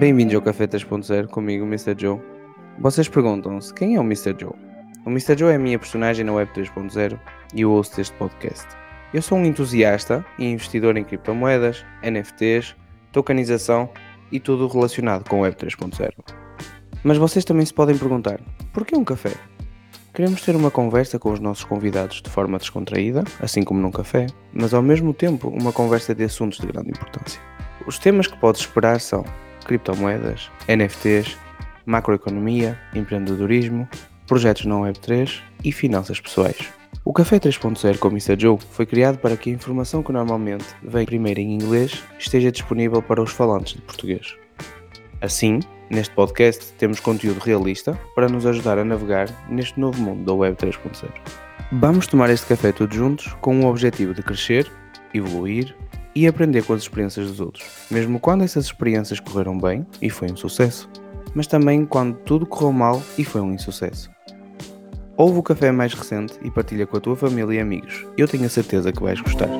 Bem-vindos ao Café 3.0 comigo, Mr. Joe. Vocês perguntam-se quem é o Mr. Joe? O Mr. Joe é a minha personagem na Web 3.0 e o host deste podcast. Eu sou um entusiasta e investidor em criptomoedas, NFTs, tokenização e tudo relacionado com Web 3.0. Mas vocês também se podem perguntar: por que um café? Queremos ter uma conversa com os nossos convidados de forma descontraída, assim como num café, mas ao mesmo tempo uma conversa de assuntos de grande importância. Os temas que podes esperar são criptomoedas, NFTs, macroeconomia, empreendedorismo, projetos na Web3 e finanças pessoais. O Café 3.0 com Mr. Joe foi criado para que a informação que normalmente vem primeiro em inglês esteja disponível para os falantes de português. Assim, neste podcast temos conteúdo realista para nos ajudar a navegar neste novo mundo da Web 3.0. Vamos tomar este café todos juntos com o objetivo de crescer, evoluir e aprender com as experiências dos outros, mesmo quando essas experiências correram bem e foi um sucesso, mas também quando tudo correu mal e foi um insucesso. Ouve o café mais recente e partilha com a tua família e amigos. Eu tenho a certeza que vais gostar.